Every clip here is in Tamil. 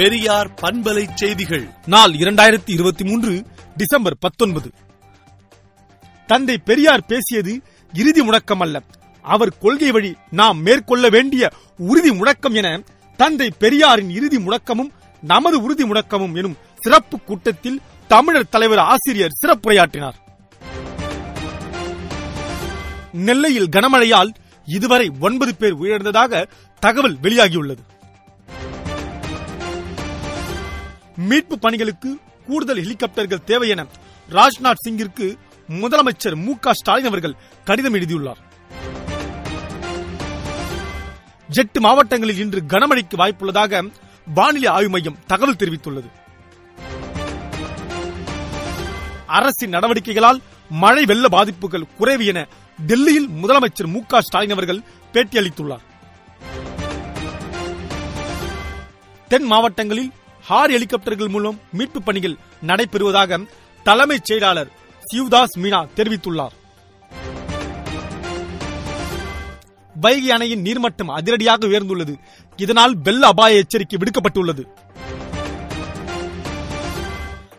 பெரியார் பண்பலை செய்திகள். நாள் இரண்டாயிரத்தி இருபத்தி மூன்று டிசம்பர் பத்தொன்பது. தந்தை பெரியார் பேசியது இறுதி முடக்கம் அல்ல. அவர் கொள்கை வழி நாம் மேற்கொள்ள வேண்டிய உறுதி முடக்கம் என தந்தை பெரியாரின் இறுதி முடக்கமும் நமது உறுதி முடக்கமும் எனும் சிறப்பு கூட்டத்தில் தமிழர் தலைவர் ஆசிரியர் சிறப்புரையாற்றினார். நெல்லையில் கனமழையால் இதுவரை ஒன்பது பேர் உயிரிழந்ததாக தகவல் வெளியாகியுள்ளது. மீட்பு பணிகளுக்கு கூடுதல் ஹெலிகாப்டர்கள் தேவை என ராஜ்நாத் சிங்கிற்கு முதலமைச்சர் மு க ஸ்டாலின் அவர்கள் கடிதம் எழுதியுள்ளார். எட்டு மாவட்டங்களில் இன்று கனமழைக்கு வாய்ப்புள்ளதாக வானிலை ஆய்வு மையம் தகவல் தெரிவித்துள்ளது. அரசின் நடவடிக்கைகளால் மழை வெள்ள பாதிப்புகள் குறைவு என டெல்லியில் முதலமைச்சர் மு க ஸ்டாலின் அவர்கள் பேட்டியளித்துள்ளார். தென் மாவட்டங்களில் ஹார் ஹெலிகாப்டர்கள் மூலம் மீட்பு பணிகள் நடைபெறுவதாக தலைமைச் செயலாளர் சிவ்தாஸ் மீனா தெரிவித்துள்ளார். வைகை அணையின் நீர்மட்டம் அதிரடியாக உயர்ந்துள்ளது. இதனால் வெள்ள அபாய எச்சரிக்கை விடுக்கப்பட்டுள்ளது.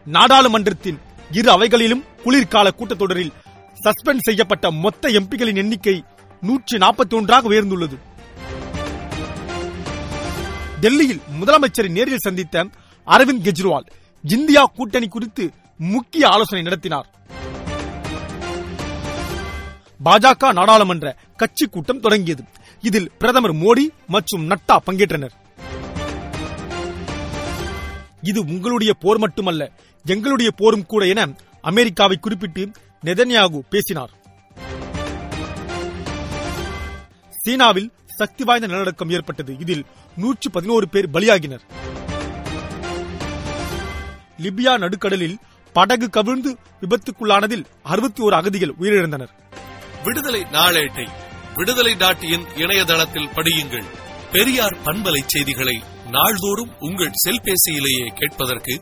நாடாளுமன்றத்தின் இரு அவைகளிலும் குளிர்கால கூட்டத்தொடரில் சஸ்பெண்ட் செய்யப்பட்ட மொத்த எம்பிகளின் எண்ணிக்கை நூற்றி நாற்பத்தி ஒன்றாக உயர்ந்துள்ளது. டெல்லியில் முதலமைச்சரை நேரில் சந்தித்த அரவிந்த் கெஜ்ரிவால் இந்தியா கூட்டணி குறித்து முக்கிய ஆலோசனை நடத்தினார். பாஜக நாடாளுமன்ற கட்சி கூட்டம் தொடங்கியது. இதில் பிரதமர் மோடி மற்றும் நட்டா பங்கேற்றனர். இது உங்களுடைய போர் மட்டுமல்ல எங்களுடைய போரும் கூட என அமெரிக்காவை குறிப்பிட்டு நெதன்யாகு பேசினார். சீனாவில் சக்தி வாய்ந்த நிலநடுக்கம் ஏற்பட்டது. இதில் நூற்று பதினோரு பேர் பலியாகினர். லிபியா நடுக்கடலில் படகு கவிழ்ந்து விபத்துக்குள்ளானதில் அறுபத்தி ஓரு அகதிகள் உயிரிழந்தனர். விடுதலை நாளேட்டை விடுதலை டாட் இன் இணையதளத்தில் படியுங்கள். பெரியார் பண்பலை செய்திகளை நாள்தோறும் உங்கள் செல்பேசியிலேயே கேட்பதற்கு